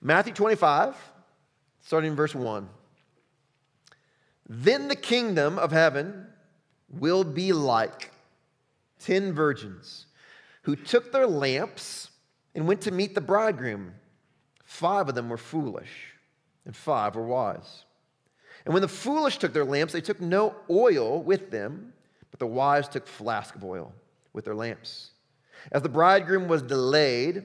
Matthew 25, starting in verse 1. Then the kingdom of heaven will be like ten virgins who took their lamps and went to meet the bridegroom. Five of them were foolish, and five were wise. And when the foolish took their lamps, they took no oil with them, but the wise took flask of oil with their lamps. As the bridegroom was delayed,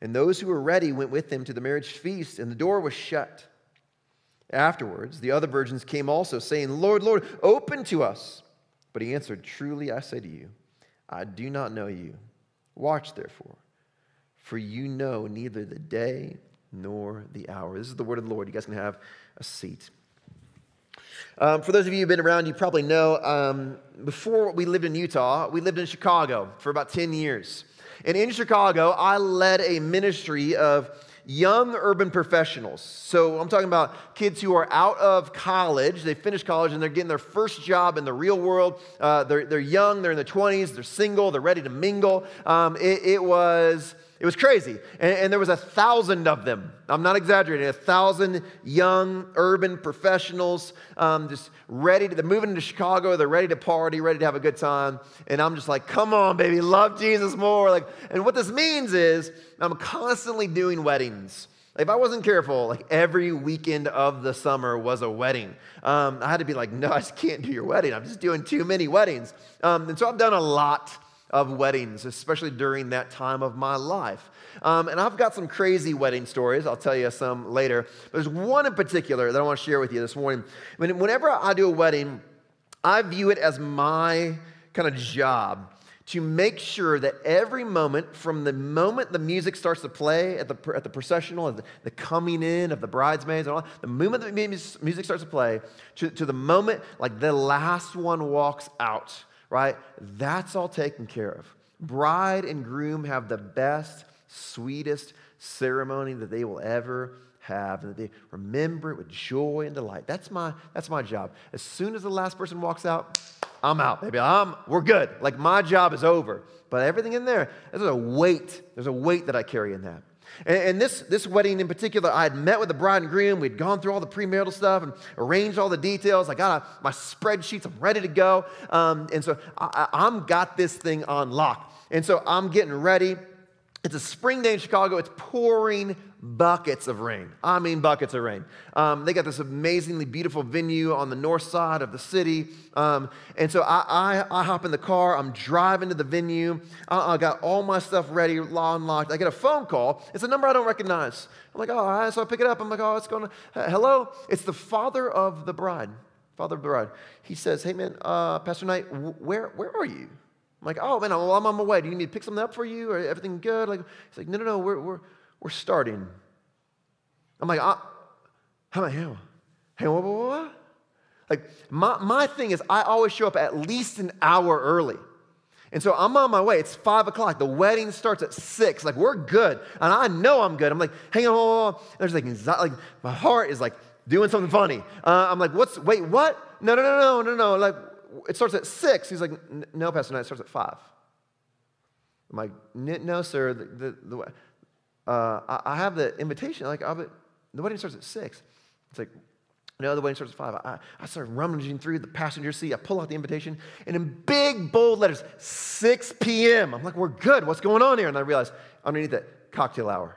And those who were ready went with him to the marriage feast, and the door was shut. Afterwards, the other virgins came also, saying, Lord, Lord, open to us. But he answered, Truly I say to you, I do not know you. Watch therefore, for you know neither the day nor the hour. This is the word of the Lord. You guys can have a seat. Um, for those of you who've been around, you probably know um, before we lived in Utah, we lived in Chicago for about 10 years. And in Chicago, I led a ministry of young urban professionals. So I'm talking about kids who are out of college, they finished college and they're getting their first job in the real world. Uh, they're, they're young, they're in their 20s, they're single, they're ready to mingle. Um, it, it was it was crazy. And, and, there was a thousand of them. I'm not exaggerating. A thousand young urban professionals um, just ready to, they're moving into Chicago. They're ready to party, ready to have a good time. And I'm just like, come on, baby, love Jesus more. Like, and what this means is I'm constantly doing weddings. If I wasn't careful, like every weekend of the summer was a wedding. Um, I had to be like, no, I just can't do your wedding. I'm just doing too many weddings. Um, and so I've done a lot of weddings, especially during that time of my life. Um, and I've got some crazy wedding stories. I'll tell you some later. But there's one in particular that I want to share with you this morning. whenever I do a wedding, I view it as my kind of job to make sure that every moment, from the moment the music starts to play at the, at the processional, the, the coming in of the bridesmaids, and all, the moment the music starts to play, to, to the moment like the last one walks out, right? That's all taken care of. Bride and groom have the best, sweetest ceremony that they will ever have, and that they remember it with joy and delight. That's my, that's my job. As soon as the last person walks out, I'm out, baby. I'm, we're good. Like my job is over. But everything in there, there's a weight. There's a weight that I carry in that. And, this, this wedding in particular, I had met with the bride and groom. We'd gone through all the premarital stuff and arranged all the details. I got a, my spreadsheets. I'm ready to go. Um, and so I, I'm got this thing on lock. And so I'm getting ready. It's a spring day in Chicago. It's pouring buckets of rain. I mean, buckets of rain. Um, they got this amazingly beautiful venue on the north side of the city. Um, and so I, I, I, hop in the car. I'm driving to the venue. I, I, got all my stuff ready, law unlocked. I get a phone call. It's a number I don't recognize. I'm like, oh, all right. So I pick it up. I'm like, oh, what's going on? Hello? It's the father of the bride. Father of the bride. He says, hey, man, uh, Pastor Knight, where, where are you? I'm like, oh, man, I'm on my way. Do you need me to pick something up for you? Or everything good? Like, he's like, no, no, no, we're, we're, we're starting. I'm like, uh, how am I, hang on, hang on, what, what, what? Like, my, my thing is, I always show up at least an hour early. And so I'm on my way. It's five o'clock. The wedding starts at six. Like, we're good. And I know I'm good. I'm like, hang on, hold on. There's like, like, my heart is like doing something funny. Uh, I'm like, what's, wait, what? No, no, no, no, no, no. Like, it starts at six. He's like, no, Pastor, no, it starts at five. I'm like, no, sir. The, the, the uh, I, have the invitation. Like, the wedding starts at six. It's like, no, the wedding starts at five. I, I start rummaging through the passenger seat. I pull out the invitation, and in big, bold letters, 6 p.m. I'm like, we're good. What's going on here? And I realize underneath it, cocktail hour.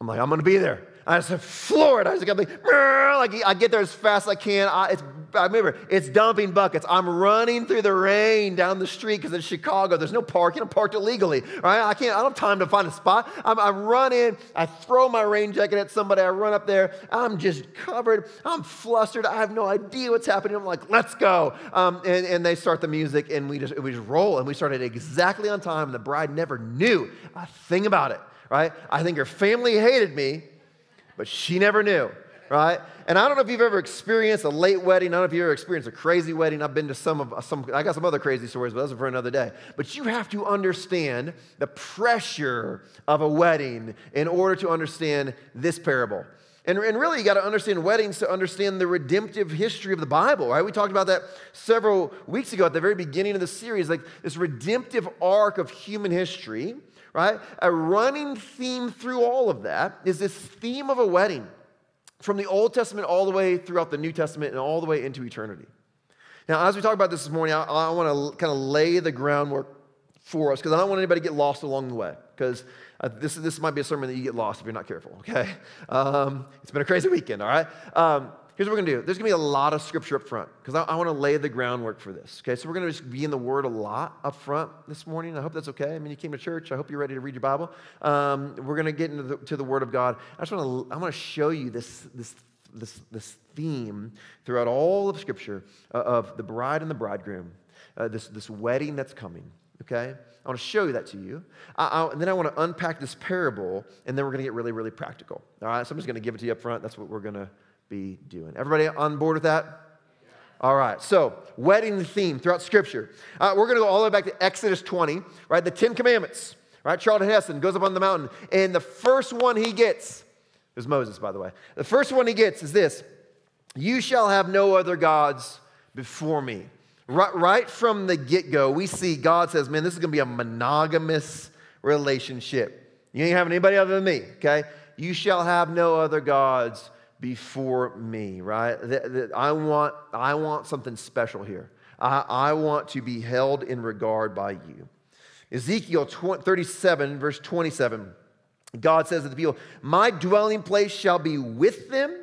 I'm like, I'm going to be there. I just floored. I just got like, like I get there as fast as I can. I, it's I remember it's dumping buckets. I'm running through the rain down the street because in Chicago there's no parking. I'm parked illegally, right? I can't. I don't have time to find a spot. I'm, I run in. I throw my rain jacket at somebody. I run up there. I'm just covered. I'm flustered. I have no idea what's happening. I'm like, let's go. Um, and, and they start the music, and we just we just roll, and we started exactly on time. And the bride never knew a thing about it, right? I think her family hated me, but she never knew right? And I don't know if you've ever experienced a late wedding. I don't know if you've ever experienced a crazy wedding. I've been to some of some. I got some other crazy stories, but those are for another day. But you have to understand the pressure of a wedding in order to understand this parable. And, and really, you got to understand weddings to understand the redemptive history of the Bible, right? We talked about that several weeks ago at the very beginning of the series, like this redemptive arc of human history, right? A running theme through all of that is this theme of a wedding from the Old Testament all the way throughout the New Testament and all the way into eternity. Now, as we talk about this this morning, I, I want to kind of lay the groundwork for us because I don't want anybody to get lost along the way because uh, this, this might be a sermon that you get lost if you're not careful, okay? Um, it's been a crazy weekend, all right? Um, here's what we're gonna do. There's gonna be a lot of scripture up front because I, I wanna lay the groundwork for this. Okay, so we're gonna just be in the Word a lot up front this morning. I hope that's okay. I mean, you came to church. I hope you're ready to read your Bible. Um, we're gonna get into the, to the Word of God. I just wanna I wanna show you this this this this theme throughout all of Scripture uh, of the bride and the bridegroom, uh, this this wedding that's coming. Okay, I want to show you that to you. I, I, and then I want to unpack this parable, and then we're going to get really, really practical. All right, so I'm just going to give it to you up front. That's what we're going to be doing. Everybody on board with that? All right, so wedding theme throughout Scripture. Uh, we're going to go all the way back to Exodus 20, right? The Ten Commandments, right? Charlton Heston goes up on the mountain, and the first one he gets is Moses, by the way. The first one he gets is this You shall have no other gods before me. Right, right from the get go, we see God says, Man, this is going to be a monogamous relationship. You ain't having anybody other than me, okay? You shall have no other gods before me, right? I want, I want something special here. I, I want to be held in regard by you. Ezekiel 37, verse 27, God says to the people, My dwelling place shall be with them,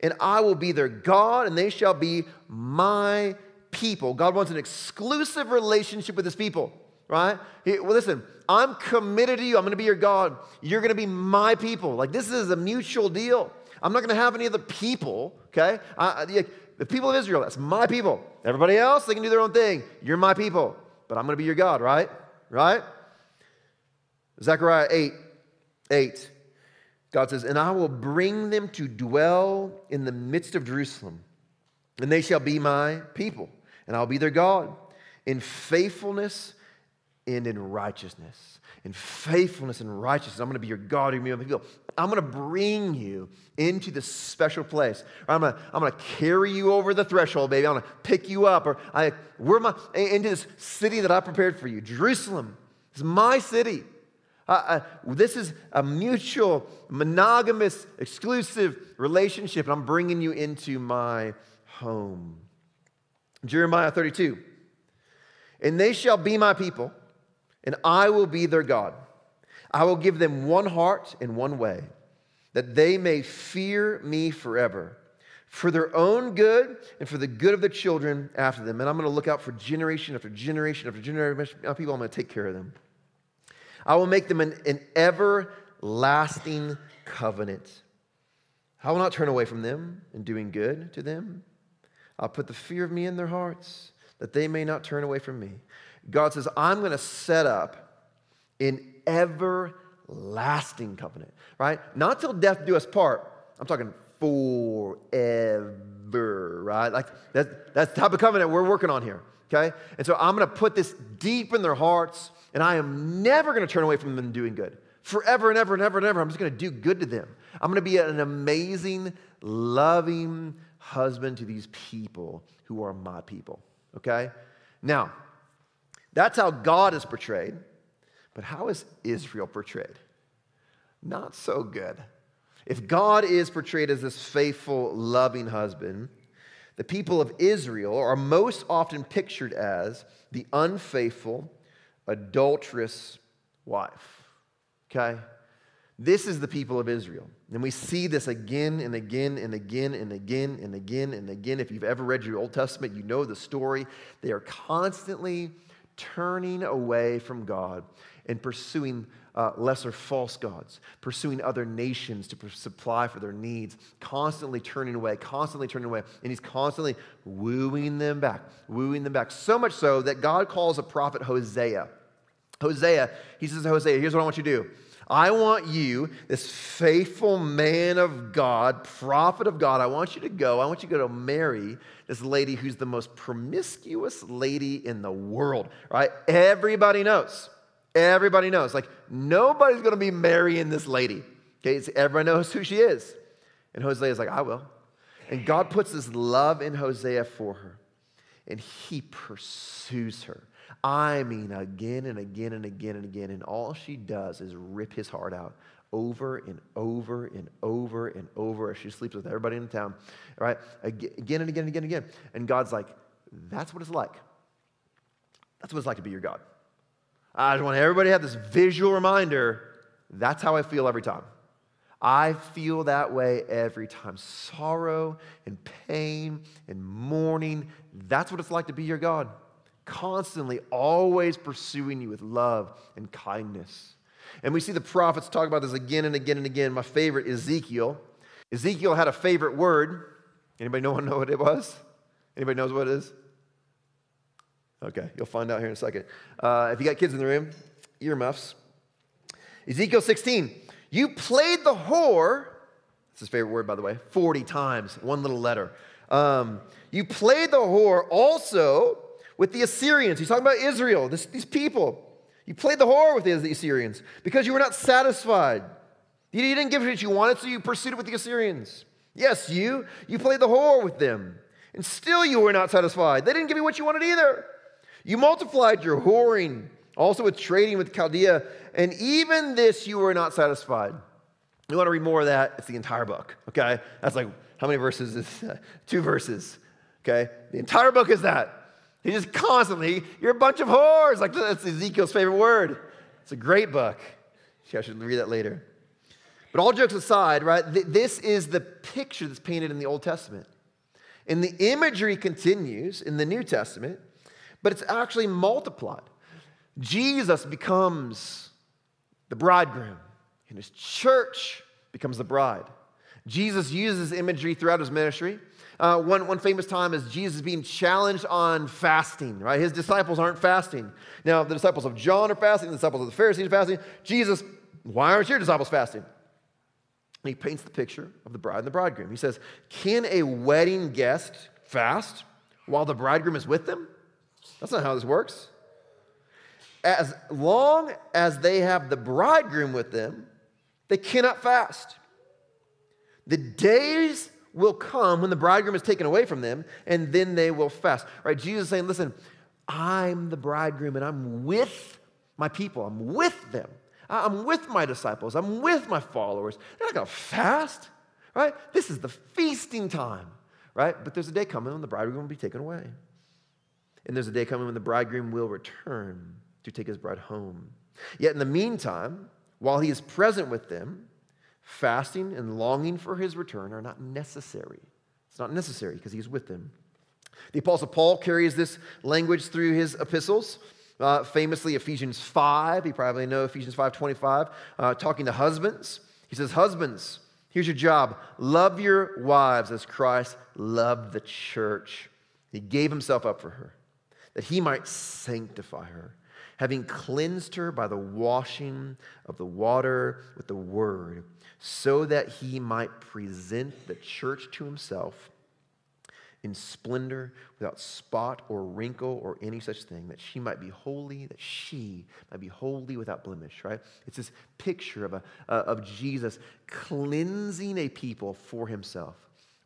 and I will be their God, and they shall be my people. God wants an exclusive relationship with his people, right? He, well, listen, I'm committed to you. I'm going to be your God. You're going to be my people. Like, this is a mutual deal. I'm not going to have any of the people, okay? I, the, the people of Israel, that's my people. Everybody else, they can do their own thing. You're my people, but I'm going to be your God, right? Right? Zechariah 8, 8. God says, And I will bring them to dwell in the midst of Jerusalem, and they shall be my people, and I'll be their God in faithfulness and in righteousness. In faithfulness and righteousness, I'm going to be your God. You're going to be people. I'm going to bring you into this special place. Or I'm going to, I'm going to carry you over the threshold, baby. I'm going to pick you up. Or I, we're my, into this city that I prepared for you. Jerusalem is my city. This is a mutual, monogamous, exclusive relationship, and I'm bringing you into my home. Jeremiah 32. And they shall be my people, and I will be their God. I will give them one heart and one way, that they may fear me forever, for their own good and for the good of the children after them. And I'm going to look out for generation after generation after generation of people. I'm going to take care of them. I will make them an, an everlasting covenant. I will not turn away from them in doing good to them. I'll put the fear of me in their hearts, that they may not turn away from me. God says, I'm going to set up an everlasting covenant, right? Not till death do us part. I'm talking forever, right? Like that, that's the type of covenant we're working on here, okay? And so I'm going to put this deep in their hearts, and I am never going to turn away from them doing good. Forever and ever and ever and ever, I'm just going to do good to them. I'm going to be an amazing, loving husband to these people who are my people, okay? Now, that's how God is portrayed. But how is Israel portrayed? Not so good. If God is portrayed as this faithful, loving husband, the people of Israel are most often pictured as the unfaithful, adulterous wife. Okay? This is the people of Israel. And we see this again and again and again and again and again and again. If you've ever read your Old Testament, you know the story. They are constantly turning away from God and pursuing uh, lesser false gods, pursuing other nations to supply for their needs, constantly turning away, constantly turning away. And he's constantly wooing them back, wooing them back. So much so that God calls a prophet Hosea. Hosea, he says Hosea, here's what I want you to do. I want you, this faithful man of God, prophet of God, I want you to go. I want you to go to marry this lady who's the most promiscuous lady in the world, right? Everybody knows. Everybody knows. Like, nobody's going to be marrying this lady. Okay, so everybody knows who she is. And Hosea is like, I will. And God puts this love in Hosea for her, and he pursues her. I mean, again and again and again and again. And all she does is rip his heart out over and over and over and over as she sleeps with everybody in the town, right? Again and again and again and again. And God's like, that's what it's like. That's what it's like to be your God. I just want everybody to have this visual reminder that's how I feel every time. I feel that way every time. Sorrow and pain and mourning. That's what it's like to be your God constantly, always pursuing you with love and kindness. And we see the prophets talk about this again and again and again. My favorite, Ezekiel. Ezekiel had a favorite word. Anybody know, know what it was? Anybody knows what it is? Okay, you'll find out here in a second. Uh, if you got kids in the room, earmuffs. Ezekiel 16. You played the whore. That's his favorite word, by the way. 40 times, one little letter. Um, you played the whore also with the Assyrians. He's talking about Israel, this, these people. You played the whore with the Assyrians because you were not satisfied. You didn't give what you wanted, so you pursued it with the Assyrians. Yes, you. You played the whore with them, and still you were not satisfied. They didn't give you what you wanted either. You multiplied your whoring, also with trading with Chaldea, and even this you were not satisfied. You want to read more of that? It's the entire book, okay? That's like, how many verses is that? Two verses, okay? The entire book is that. He just constantly, you're a bunch of whores. Like that's Ezekiel's favorite word. It's a great book. I should read that later. But all jokes aside, right, th- this is the picture that's painted in the Old Testament. And the imagery continues in the New Testament, but it's actually multiplied. Jesus becomes the bridegroom, and his church becomes the bride. Jesus uses imagery throughout his ministry. Uh, one, one famous time is Jesus being challenged on fasting, right? His disciples aren't fasting. Now, the disciples of John are fasting, the disciples of the Pharisees are fasting. Jesus, why aren't your disciples fasting? He paints the picture of the bride and the bridegroom. He says, Can a wedding guest fast while the bridegroom is with them? That's not how this works. As long as they have the bridegroom with them, they cannot fast. The days will come when the bridegroom is taken away from them, and then they will fast. Right? Jesus is saying, listen, I'm the bridegroom and I'm with my people. I'm with them. I'm with my disciples. I'm with my followers. They're not going to fast, right? This is the feasting time, right? But there's a day coming when the bridegroom will be taken away. And there's a day coming when the bridegroom will return to take his bride home. Yet in the meantime, while he is present with them, fasting and longing for his return are not necessary. It's not necessary because he's with them. The Apostle Paul carries this language through his epistles. Uh, famously, Ephesians 5, you probably know Ephesians 5 25, uh, talking to husbands. He says, Husbands, here's your job love your wives as Christ loved the church. He gave himself up for her, that he might sanctify her, having cleansed her by the washing of the water with the word so that he might present the church to himself in splendor, without spot or wrinkle or any such thing, that she might be holy, that she might be holy without blemish, right? It's this picture of, a, uh, of Jesus cleansing a people for himself,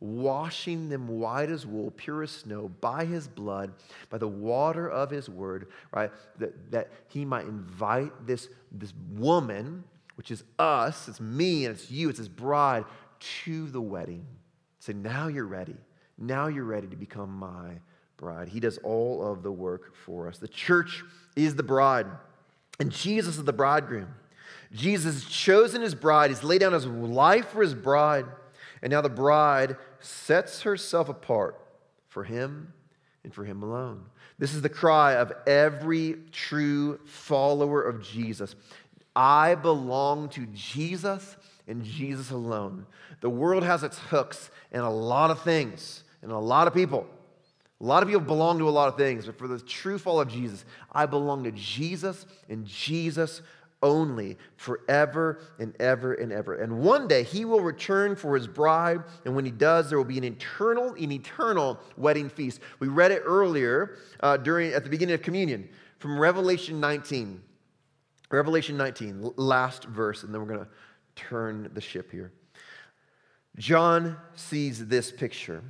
washing them white as wool, pure as snow, by his blood, by the water of his word, right? That, that he might invite this, this woman which is us, it's me, and it's you, it's his bride, to the wedding. Say, now you're ready. Now you're ready to become my bride. He does all of the work for us. The church is the bride, and Jesus is the bridegroom. Jesus has chosen his bride. He's laid down his life for his bride. And now the bride sets herself apart for him and for him alone. This is the cry of every true follower of Jesus. I belong to Jesus and Jesus alone. The world has its hooks in a lot of things and a lot of people. A lot of people belong to a lot of things, but for the true follower of Jesus, I belong to Jesus and Jesus only forever and ever and ever. And one day he will return for his bride, and when he does, there will be an eternal, an eternal wedding feast. We read it earlier uh, during at the beginning of communion from Revelation 19. Revelation 19, last verse, and then we're going to turn the ship here. John sees this picture,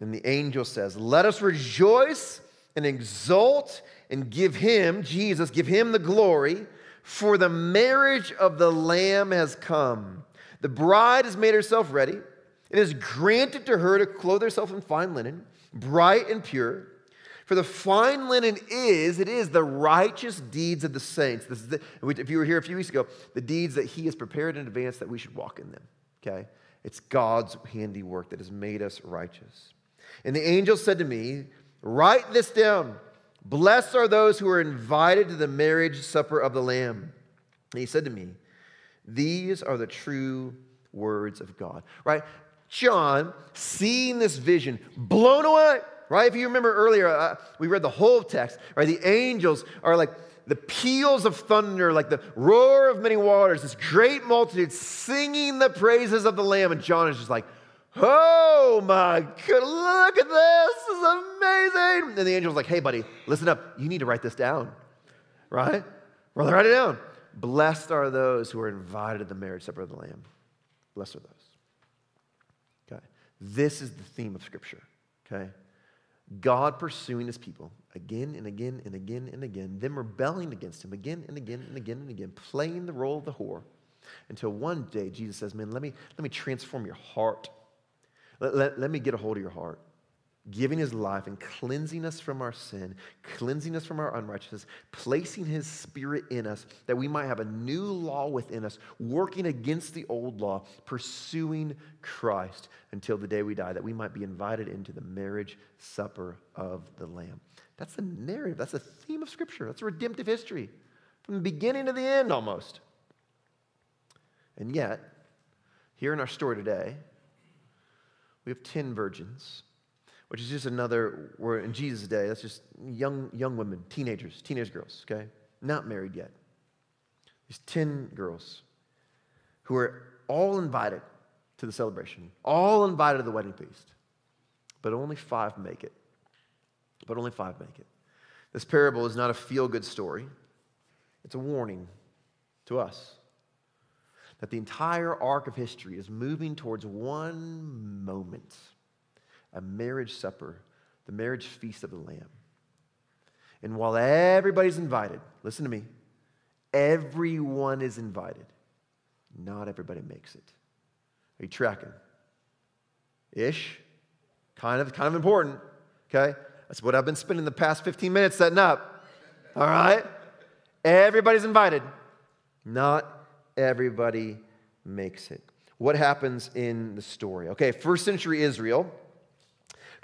and the angel says, Let us rejoice and exult and give him, Jesus, give him the glory, for the marriage of the Lamb has come. The bride has made herself ready. It is granted to her to clothe herself in fine linen, bright and pure. For the fine linen is, it is the righteous deeds of the saints. This is the, if you were here a few weeks ago, the deeds that he has prepared in advance that we should walk in them. Okay? It's God's handiwork that has made us righteous. And the angel said to me, Write this down. Blessed are those who are invited to the marriage supper of the Lamb. And he said to me, These are the true words of God. Right? John, seeing this vision, blown away right? If you remember earlier, uh, we read the whole text, right? The angels are like the peals of thunder, like the roar of many waters, this great multitude singing the praises of the Lamb. And John is just like, oh my God, look at this. This is amazing. And the angel's like, hey, buddy, listen up. You need to write this down, right? Well, write it down. Blessed are those who are invited to the marriage supper of the Lamb. Blessed are those. Okay. This is the theme of Scripture. Okay. God pursuing his people again and again and again and again, them rebelling against him again and again and again and again, playing the role of the whore until one day Jesus says, Man, let me, let me transform your heart. Let, let, let me get a hold of your heart giving his life and cleansing us from our sin, cleansing us from our unrighteousness, placing his spirit in us that we might have a new law within us, working against the old law, pursuing Christ until the day we die, that we might be invited into the marriage supper of the Lamb. That's the narrative, that's the theme of Scripture, that's redemptive history from the beginning to the end almost. And yet, here in our story today, we have 10 virgins which is just another word in Jesus' day. That's just young, young women, teenagers, teenage girls, okay? Not married yet. These 10 girls who are all invited to the celebration, all invited to the wedding feast, but only five make it. But only five make it. This parable is not a feel good story, it's a warning to us that the entire arc of history is moving towards one moment a marriage supper, the marriage feast of the Lamb. And while everybody's invited, listen to me, everyone is invited. Not everybody makes it. Are you tracking? Ish. Kind of, kind of important. Okay? That's what I've been spending the past 15 minutes setting up. All right? Everybody's invited. Not everybody makes it. What happens in the story? Okay, first century Israel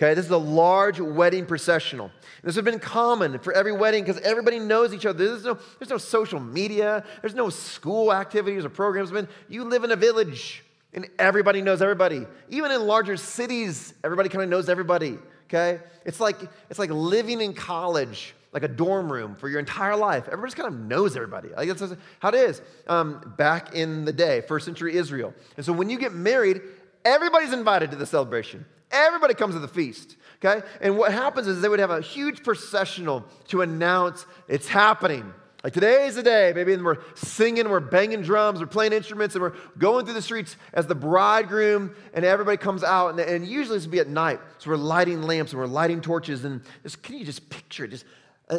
Okay, this is a large wedding processional. This has been common for every wedding because everybody knows each other. There's no, there's no social media, there's no school activities or programs. I mean, you live in a village and everybody knows everybody. Even in larger cities, everybody kind of knows everybody. Okay? It's like, it's like living in college, like a dorm room for your entire life. Everybody just kind of knows everybody. Like that's how it is um, back in the day, first century Israel. And so when you get married, everybody's invited to the celebration. Everybody comes to the feast, okay? And what happens is they would have a huge processional to announce it's happening. Like today's the day, baby, and we're singing, we're banging drums, we're playing instruments, and we're going through the streets as the bridegroom and everybody comes out. And, and usually this would be at night. So we're lighting lamps and we're lighting torches. And just, can you just picture it? Just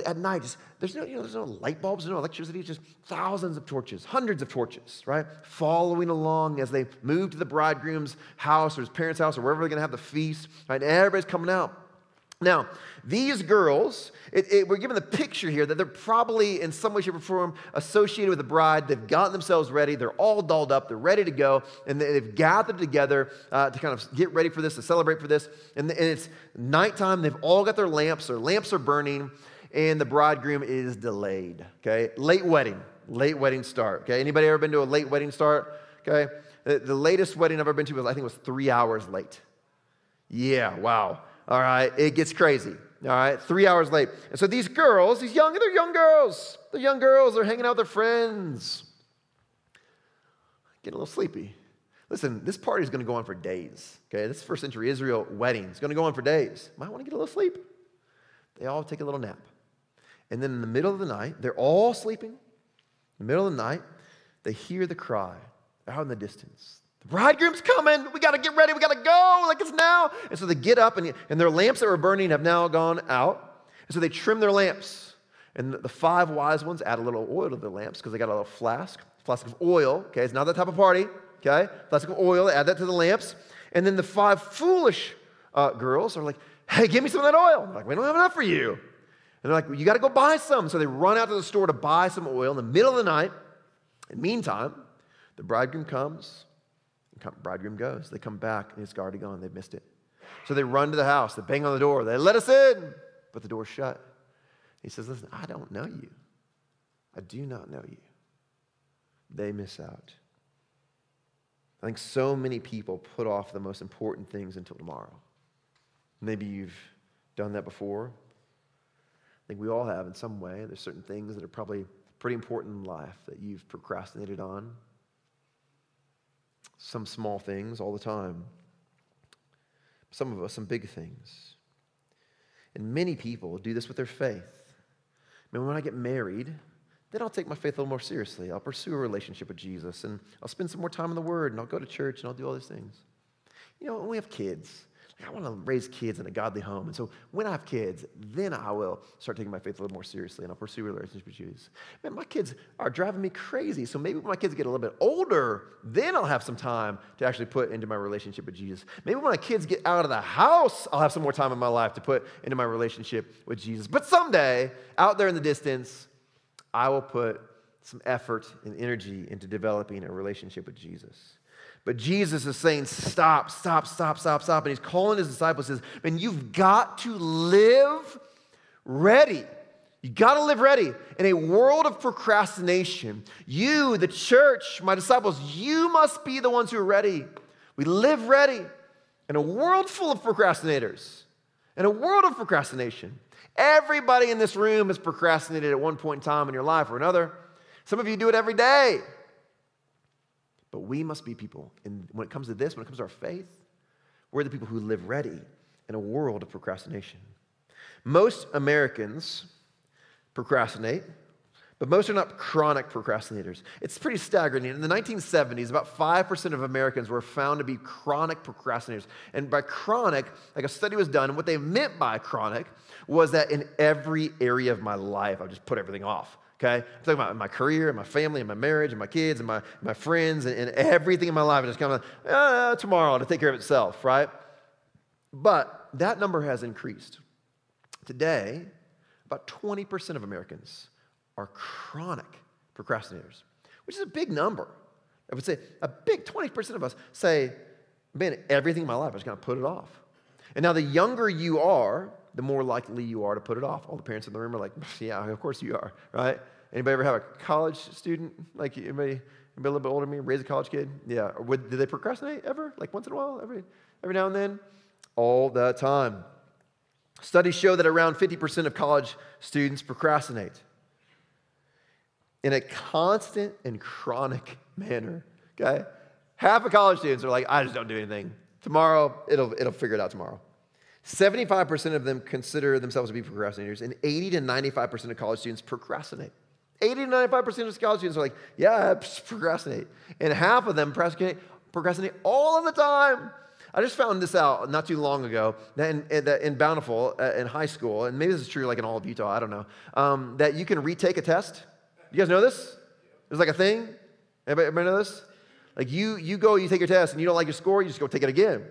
at night, just, there's no, you know, there's no light bulbs, no electricity, just thousands of torches, hundreds of torches, right? Following along as they move to the bridegroom's house or his parents' house or wherever they're gonna have the feast, right? And everybody's coming out. Now, these girls, it, it, we're given the picture here that they're probably in some way, shape, or form associated with the bride. They've gotten themselves ready. They're all dolled up. They're ready to go. And they, have gathered together uh, to kind of get ready for this, to celebrate for this. And, and it's nighttime. They've all got their lamps. Their lamps are burning. And the bridegroom is delayed. Okay? Late wedding. Late wedding start. Okay? Anybody ever been to a late wedding start? Okay? The, the latest wedding I've ever been to was, I think, was three hours late. Yeah, wow. All right, it gets crazy. All right, three hours late. And so these girls, these young, they're young girls. They're young girls. They're hanging out with their friends. Getting a little sleepy. Listen, this party is going to go on for days. Okay, this first century Israel wedding is going to go on for days. Might want to get a little sleep. They all take a little nap. And then in the middle of the night, they're all sleeping. In the middle of the night, they hear the cry out in the distance. The bridegroom's coming. We got to get ready. We got to go. Like it's now. And so they get up, and, and their lamps that were burning have now gone out. And so they trim their lamps. And the five wise ones add a little oil to their lamps because they got a little flask, flask of oil. Okay, it's not that type of party. Okay, flask of oil. They add that to the lamps. And then the five foolish uh, girls are like, "Hey, give me some of that oil." like, "We don't have enough for you." And they're like, well, "You got to go buy some." So they run out to the store to buy some oil in the middle of the night. In the meantime, the bridegroom comes bridegroom goes. They come back and it's already gone. They've missed it. So they run to the house. They bang on the door. They let us in, but the door's shut. He says, Listen, I don't know you. I do not know you. They miss out. I think so many people put off the most important things until tomorrow. Maybe you've done that before. I think we all have in some way. There's certain things that are probably pretty important in life that you've procrastinated on some small things all the time, some of us, some big things. And many people do this with their faith. I mean, when I get married, then I'll take my faith a little more seriously. I'll pursue a relationship with Jesus and I'll spend some more time in the Word and I'll go to church and I'll do all these things. You know, when we have kids, I want to raise kids in a godly home. And so when I have kids, then I will start taking my faith a little more seriously and I'll pursue a relationship with Jesus. Man, my kids are driving me crazy. So maybe when my kids get a little bit older, then I'll have some time to actually put into my relationship with Jesus. Maybe when my kids get out of the house, I'll have some more time in my life to put into my relationship with Jesus. But someday, out there in the distance, I will put some effort and energy into developing a relationship with Jesus. But Jesus is saying, stop, stop, stop, stop, stop. And he's calling his disciples, says, man, you've got to live ready. You got to live ready. In a world of procrastination, you, the church, my disciples, you must be the ones who are ready. We live ready. In a world full of procrastinators, in a world of procrastination, everybody in this room has procrastinated at one point in time in your life or another. Some of you do it every day. But we must be people. And when it comes to this, when it comes to our faith, we're the people who live ready in a world of procrastination. Most Americans procrastinate, but most are not chronic procrastinators. It's pretty staggering. In the 1970s, about 5% of Americans were found to be chronic procrastinators. And by chronic, like a study was done, and what they meant by chronic was that in every area of my life, I just put everything off okay? I'm talking about my career and my family and my marriage and my kids and my, my friends and, and everything in my life. It's kind of like, uh, tomorrow to take care of itself, right? But that number has increased. Today, about 20% of Americans are chronic procrastinators, which is a big number. I would say a big 20% of us say, man, everything in my life, I just going to put it off. And now the younger you are, the more likely you are to put it off. All the parents in the room are like, yeah, of course you are, right? Anybody ever have a college student? Like anybody, anybody a little bit older than me, raise a college kid? Yeah. Or would, did they procrastinate ever? Like once in a while? Every, every now and then? All the time. Studies show that around 50% of college students procrastinate in a constant and chronic manner. Okay? Half of college students are like, I just don't do anything. Tomorrow, it'll, it'll figure it out tomorrow. 75% of them consider themselves to be procrastinators, and 80 to 95% of college students procrastinate. 80 to 95% of college students are like, yeah, I procrastinate. And half of them procrastinate, procrastinate all of the time. I just found this out not too long ago that in, in Bountiful, uh, in high school, and maybe this is true like in all of Utah, I don't know, um, that you can retake a test. You guys know this? There's like a thing. Everybody, everybody know this? Like you, you go, you take your test, and you don't like your score, you just go take it again.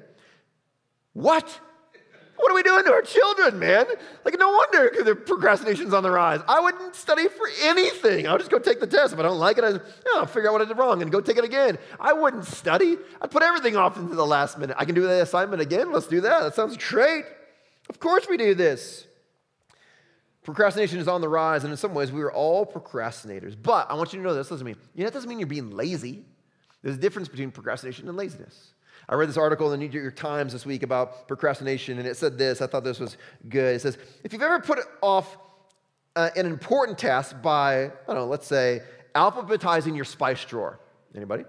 What? What are we doing to our children, man? Like, no wonder the procrastination's on the rise. I wouldn't study for anything. I'll just go take the test. If I don't like it, I, will figure out what I did wrong and go take it again. I wouldn't study. I'd put everything off into the last minute. I can do the assignment again. Let's do that. That sounds great. Of course, we do this. Procrastination is on the rise, and in some ways, we are all procrastinators. But I want you to know this. Listen to me. You know, that doesn't mean you're being lazy. There's a difference between procrastination and laziness. I read this article in the New York Times this week about procrastination, and it said this. I thought this was good. It says, if you've ever put off uh, an important task by, I don't know, let's say, alphabetizing your spice drawer. Anybody?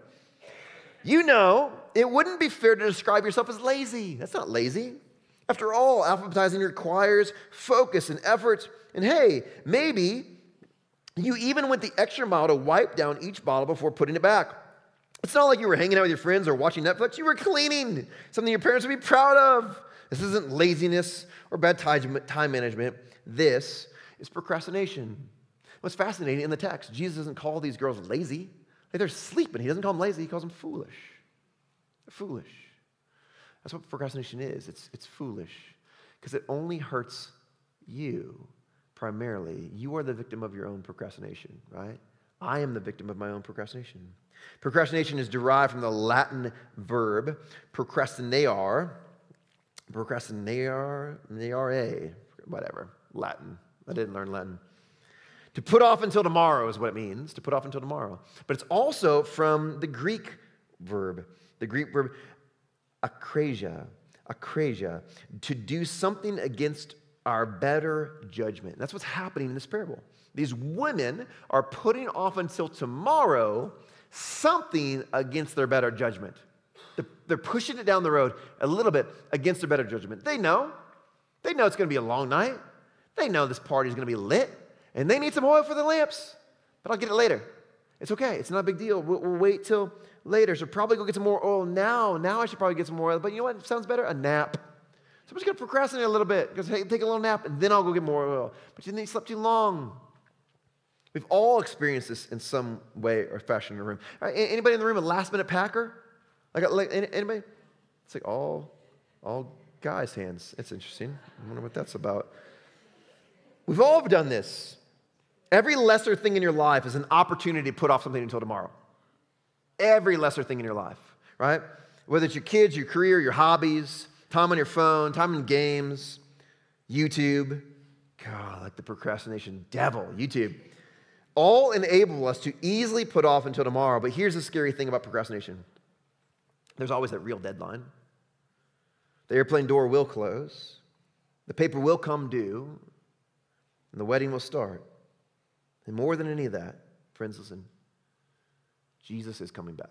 You know, it wouldn't be fair to describe yourself as lazy. That's not lazy. After all, alphabetizing requires focus and effort. And hey, maybe you even went the extra mile to wipe down each bottle before putting it back. It's not like you were hanging out with your friends or watching Netflix. You were cleaning, something your parents would be proud of. This isn't laziness or bad time management. This is procrastination. What's fascinating in the text, Jesus doesn't call these girls lazy. Like they're sleeping. He doesn't call them lazy, he calls them foolish. They're foolish. That's what procrastination is it's, it's foolish because it only hurts you primarily. You are the victim of your own procrastination, right? I am the victim of my own procrastination. Procrastination is derived from the Latin verb procrastinare, procrastinare, whatever, Latin. I didn't learn Latin. To put off until tomorrow is what it means, to put off until tomorrow. But it's also from the Greek verb, the Greek verb akrasia, akrasia, to do something against our better judgment. That's what's happening in this parable. These women are putting off until tomorrow something against their better judgment. They're pushing it down the road a little bit against their better judgment. They know. They know it's going to be a long night. They know this party is going to be lit, and they need some oil for the lamps. But I'll get it later. It's okay. It's not a big deal. We'll, we'll wait till later. So probably go get some more oil now. Now I should probably get some more oil. But you know what sounds better? A nap. So I'm just going to procrastinate a little bit because hey, take a little nap and then I'll go get more oil. But you think you slept too long. We've all experienced this in some way or fashion in the room. Right, anybody in the room a last minute packer? Like, like anybody? It's like all, all guys' hands. It's interesting. I wonder what that's about. We've all done this. Every lesser thing in your life is an opportunity to put off something until tomorrow. Every lesser thing in your life, right? Whether it's your kids, your career, your hobbies, time on your phone, time in games, YouTube. God, like the procrastination devil, YouTube all enable us to easily put off until tomorrow. But here's the scary thing about procrastination there's always that real deadline. The airplane door will close, the paper will come due, and the wedding will start. And more than any of that, friends, listen Jesus is coming back.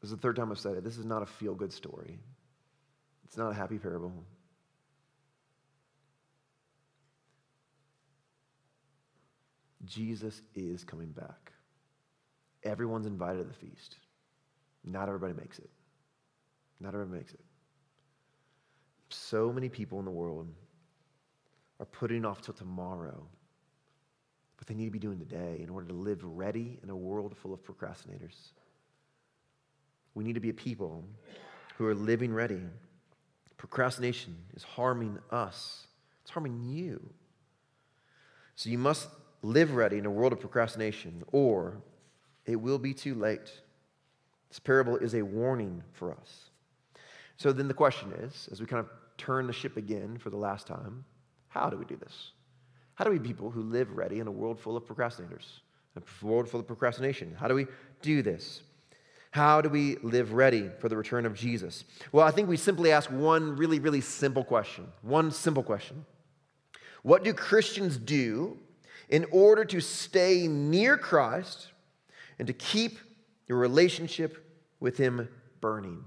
This is the third time I've said it. This is not a feel good story, it's not a happy parable. Jesus is coming back. Everyone's invited to the feast. Not everybody makes it. Not everybody makes it. So many people in the world are putting off till tomorrow what they need to be doing today in order to live ready in a world full of procrastinators. We need to be a people who are living ready. Procrastination is harming us, it's harming you. So you must live ready in a world of procrastination, or it will be too late. This parable is a warning for us. So then the question is, as we kind of turn the ship again for the last time, how do we do this? How do we people who live ready in a world full of procrastinators, a world full of procrastination? How do we do this? How do we live ready for the return of Jesus? Well, I think we simply ask one really, really simple question. One simple question. What do Christians do in order to stay near Christ and to keep your relationship with Him burning.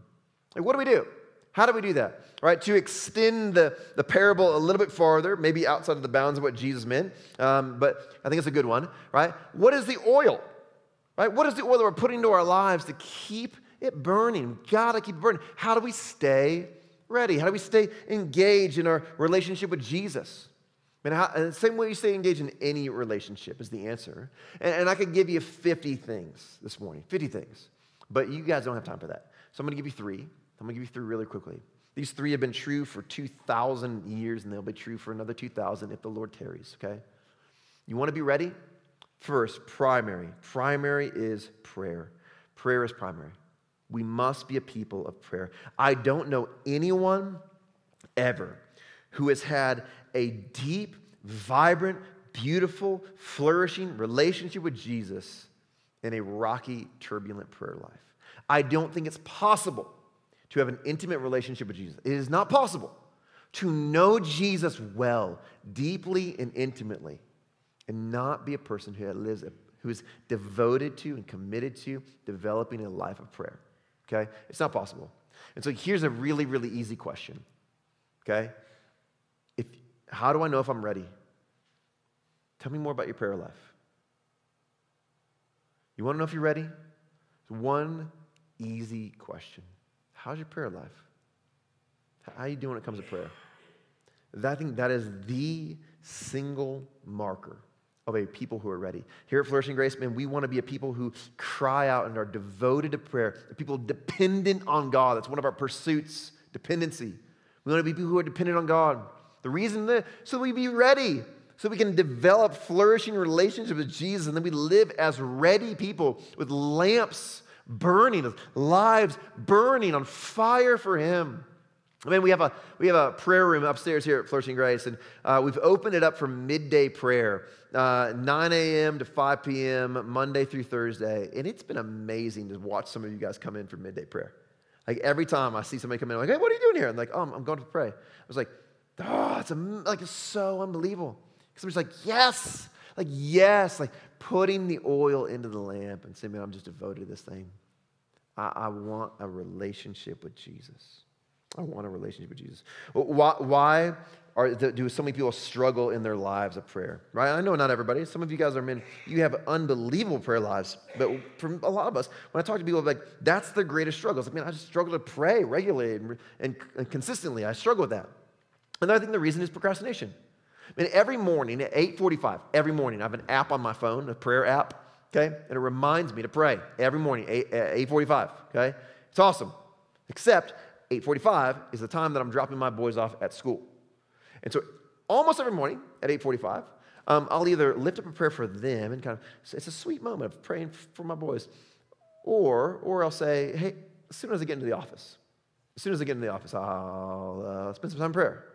Like, what do we do? How do we do that? Right? To extend the, the parable a little bit farther, maybe outside of the bounds of what Jesus meant, um, but I think it's a good one, right? What is the oil? Right? What is the oil that we're putting into our lives to keep it burning? We've got to keep it burning. How do we stay ready? How do we stay engaged in our relationship with Jesus? And the same way you stay engaged in any relationship is the answer. And, and I could give you 50 things this morning, 50 things. But you guys don't have time for that. So I'm going to give you three. I'm going to give you three really quickly. These three have been true for 2,000 years, and they'll be true for another 2,000 if the Lord tarries, okay? You want to be ready? First, primary. Primary is prayer. Prayer is primary. We must be a people of prayer. I don't know anyone ever who has had a deep, vibrant, beautiful, flourishing relationship with Jesus in a rocky, turbulent prayer life. I don't think it's possible to have an intimate relationship with Jesus. It is not possible to know Jesus well, deeply, and intimately, and not be a person who lives, who is devoted to and committed to developing a life of prayer. Okay? It's not possible. And so here's a really, really easy question. Okay? How do I know if I'm ready? Tell me more about your prayer life. You want to know if you're ready? It's one easy question. How's your prayer life? How are you doing when it comes to prayer? I think that is the single marker of a people who are ready. Here at Flourishing Grace, man, we want to be a people who cry out and are devoted to prayer, people dependent on God. That's one of our pursuits, dependency. We want to be people who are dependent on God. The reason that, so we be ready, so we can develop flourishing relationships with Jesus, and then we live as ready people with lamps burning, lives burning on fire for Him. I mean, we have a we have a prayer room upstairs here at Flourishing Grace, and uh, we've opened it up for midday prayer, uh, 9 a.m. to 5 p.m. Monday through Thursday, and it's been amazing to watch some of you guys come in for midday prayer. Like every time I see somebody come in, I'm like, "Hey, what are you doing here?" I'm like, "Oh, I'm going to pray." I was like, "Oh, it's like it's so unbelievable." Because Somebody's like, "Yes, like yes, like putting the oil into the lamp and saying, "Man, I'm just devoted to this thing." I, I want a relationship with Jesus. I want a relationship with Jesus. Why, why are, do so many people struggle in their lives of prayer? Right? I know not everybody. Some of you guys are men, you have unbelievable prayer lives. But for a lot of us, when I talk to people, like, that's the greatest struggle. It's like, man, I just struggle to pray regularly and, and, and consistently. I struggle with that. And I think the reason is procrastination. I mean, every morning at 8.45, every morning, I have an app on my phone, a prayer app okay? And it reminds me to pray every morning, 8, 8.45, okay? It's awesome. Except 8.45 is the time that I'm dropping my boys off at school. And so almost every morning at 8.45, um, I'll either lift up a prayer for them and kind of, it's a sweet moment of praying for my boys. Or, or I'll say, hey, as soon as I get into the office, as soon as I get into the office, I'll uh, spend some time in prayer.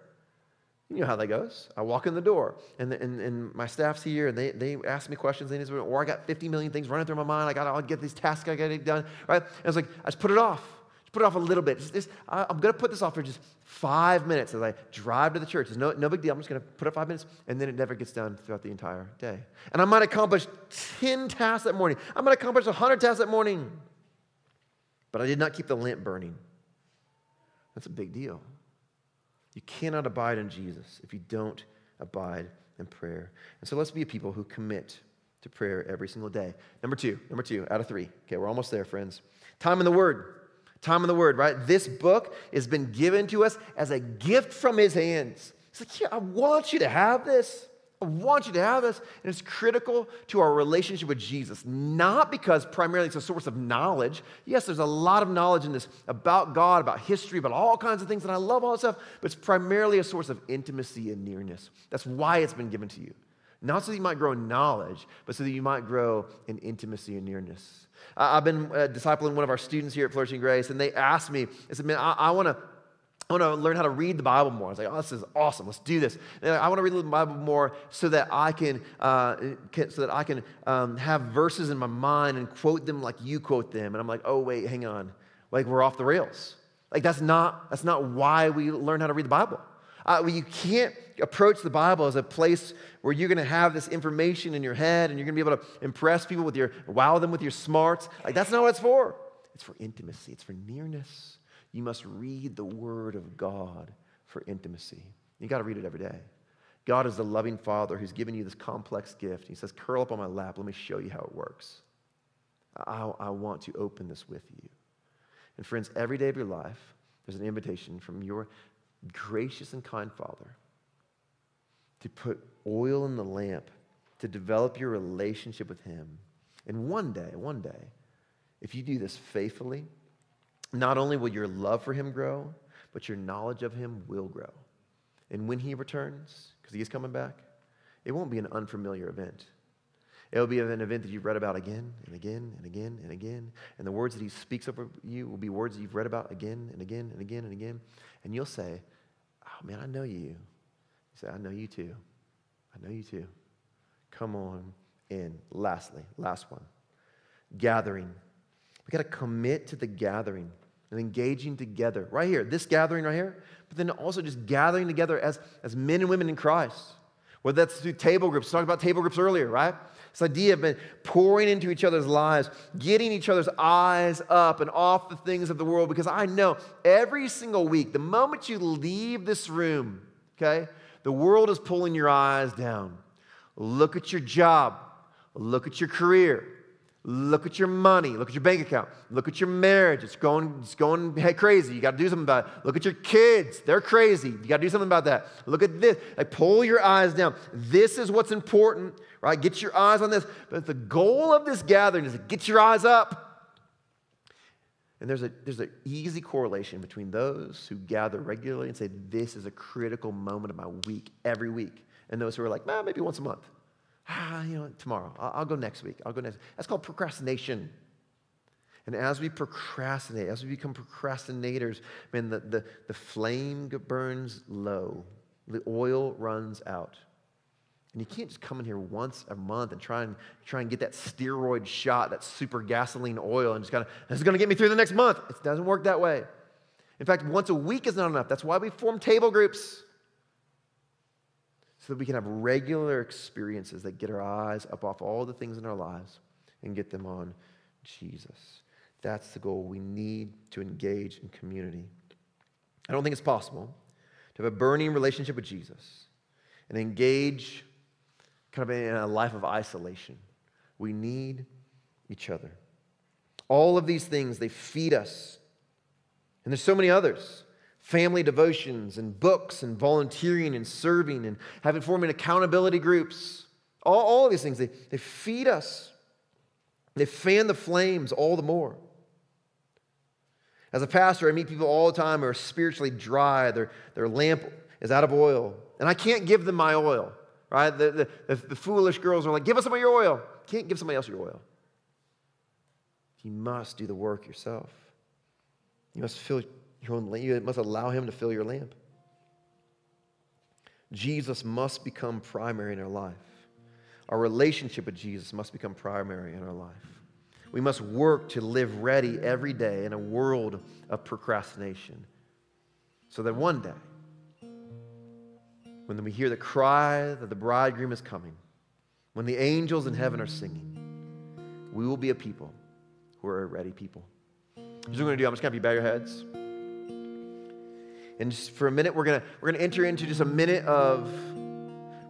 You know how that goes. I walk in the door, and, and, and my staff's here, and they, they ask me questions, they need to, or I got 50 million things running through my mind. I got to get these tasks I got to get done, right? And I was like, I just put it off. Just put it off a little bit. Just, just, I, I'm going to put this off for just five minutes as I drive to the church. It's no, no big deal. I'm just going to put it five minutes, and then it never gets done throughout the entire day. And I might accomplish 10 tasks that morning. I might accomplish 100 tasks that morning. But I did not keep the lamp burning. That's a big deal. You cannot abide in Jesus if you don't abide in prayer. And so let's be a people who commit to prayer every single day. Number two, number two out of three. Okay, we're almost there, friends. Time in the Word. Time in the Word, right? This book has been given to us as a gift from His hands. It's like, yeah, I want you to have this. I want you to have this. And it's critical to our relationship with Jesus, not because primarily it's a source of knowledge. Yes, there's a lot of knowledge in this about God, about history, about all kinds of things, and I love all that stuff, but it's primarily a source of intimacy and nearness. That's why it's been given to you. Not so that you might grow in knowledge, but so that you might grow in intimacy and nearness. I've been uh, discipling one of our students here at Flourishing Grace, and they asked me, I said, man, I, I want to I want to learn how to read the Bible more. I was like, oh, this is awesome. Let's do this. And I want to read the Bible more so that I can, uh, so that I can um, have verses in my mind and quote them like you quote them. And I'm like, oh wait, hang on, like we're off the rails. Like that's not that's not why we learn how to read the Bible. Uh, you can't approach the Bible as a place where you're going to have this information in your head and you're going to be able to impress people with your wow them with your smarts. Like that's not what it's for. It's for intimacy. It's for nearness. You must read the Word of God for intimacy. You got to read it every day. God is the loving Father who's given you this complex gift. He says, Curl up on my lap. Let me show you how it works. I, I want to open this with you. And, friends, every day of your life, there's an invitation from your gracious and kind Father to put oil in the lamp, to develop your relationship with Him. And one day, one day, if you do this faithfully, not only will your love for him grow, but your knowledge of him will grow. And when he returns, because he is coming back, it won't be an unfamiliar event. It'll be an event that you've read about again and again and again and again. And the words that he speaks over you will be words that you've read about again and again and again and again. And you'll say, Oh man, I know you. You say, I know you too. I know you too. Come on in. Lastly, last one gathering. We got to commit to the gathering and engaging together. Right here, this gathering right here, but then also just gathering together as, as men and women in Christ. Whether that's through table groups, talked about table groups earlier, right? This idea of pouring into each other's lives, getting each other's eyes up and off the things of the world. Because I know every single week, the moment you leave this room, okay, the world is pulling your eyes down. Look at your job, look at your career, Look at your money. Look at your bank account. Look at your marriage. It's going, it's going crazy. You got to do something about it. Look at your kids. They're crazy. You got to do something about that. Look at this. Like, pull your eyes down. This is what's important, right? Get your eyes on this. But the goal of this gathering is to get your eyes up. And there's, a, there's an easy correlation between those who gather regularly and say, This is a critical moment of my week, every week, and those who are like, nah, maybe once a month ah, you know, tomorrow. I'll, I'll go next week. I'll go next. That's called procrastination. And as we procrastinate, as we become procrastinators, man, the, the, the flame burns low, the oil runs out. And you can't just come in here once a month and try and try and get that steroid shot, that super gasoline oil, and just kind of, this is going to get me through the next month. It doesn't work that way. In fact, once a week is not enough. That's why we form table groups so that we can have regular experiences that get our eyes up off all the things in our lives and get them on Jesus. That's the goal. We need to engage in community. I don't think it's possible to have a burning relationship with Jesus and engage kind of in a life of isolation. We need each other. All of these things, they feed us. And there's so many others family devotions and books and volunteering and serving and having forming accountability groups. All, all of these things, they, they feed us. They fan the flames all the more. As a pastor, I meet people all the time who are spiritually dry. Their, their lamp is out of oil. And I can't give them my oil, right? The, the, the, foolish girls are like, give us some of your oil. Can't give somebody else your oil. You must do the work yourself. You must fill your own lamp. You must allow Him to fill your lamp. Jesus must become primary in our life. Our relationship with Jesus must become primary in our life. We must work to live ready every day in a world of procrastination so that one day, when we hear the cry that the bridegroom is coming, when the angels in heaven are singing, we will be a people who are a ready people. Here's what we're going to do. I'm just going to have you bow your heads. And for a minute, we're going we're gonna enter into just a minute of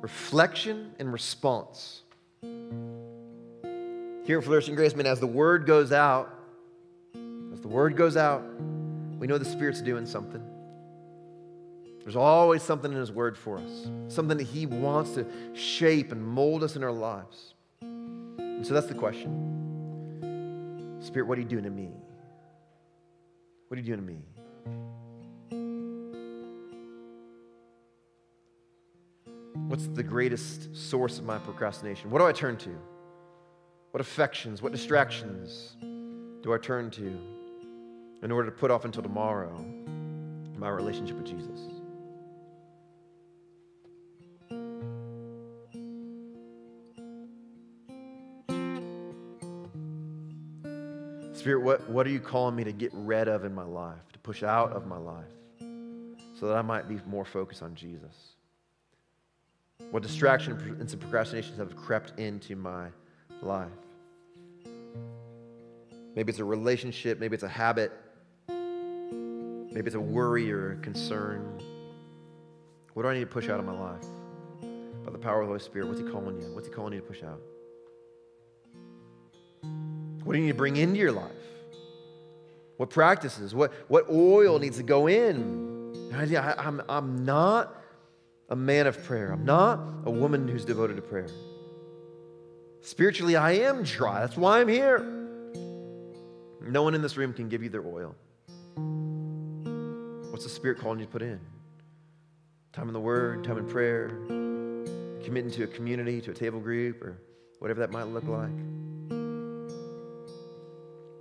reflection and response. Here at Flourishing Grace, man, as the word goes out, as the word goes out, we know the Spirit's doing something. There's always something in His Word for us, something that He wants to shape and mold us in our lives. And so that's the question Spirit, what are you doing to me? What are you doing to me? What's the greatest source of my procrastination? What do I turn to? What affections, what distractions do I turn to in order to put off until tomorrow my relationship with Jesus? Spirit, what, what are you calling me to get rid of in my life, to push out of my life, so that I might be more focused on Jesus? What distraction and some procrastinations have crept into my life? Maybe it's a relationship, maybe it's a habit, maybe it's a worry or a concern. What do I need to push out of my life? By the power of the Holy Spirit, what's He calling you? What's He calling you to push out? What do you need to bring into your life? What practices? What, what oil needs to go in? I, I'm, I'm not a man of prayer. I'm not a woman who's devoted to prayer. Spiritually, I am dry. That's why I'm here. No one in this room can give you their oil. What's the Spirit calling you to put in? Time in the Word, time in prayer, committing to a community, to a table group, or whatever that might look like.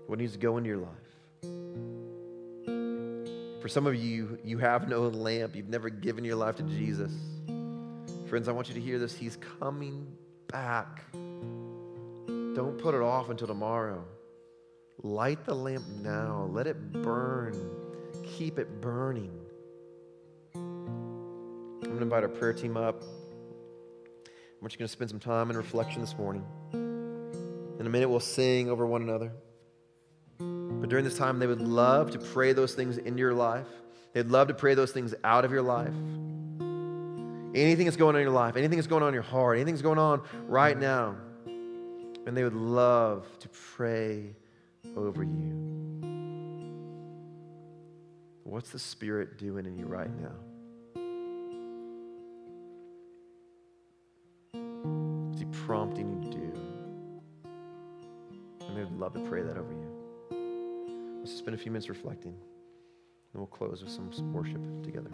What needs to go into your life? For some of you, you have no lamp. You've never given your life to Jesus. Friends, I want you to hear this. He's coming back. Don't put it off until tomorrow. Light the lamp now. Let it burn. Keep it burning. I'm going to invite our prayer team up. We're just going to spend some time in reflection this morning. In a minute, we'll sing over one another. But during this time, they would love to pray those things into your life. They'd love to pray those things out of your life. Anything that's going on in your life, anything that's going on in your heart, anything that's going on right now. And they would love to pray over you. What's the Spirit doing in you right now? What's He prompting you to do? And they would love to pray that over you. Let's spend a few minutes reflecting, and we'll close with some worship together.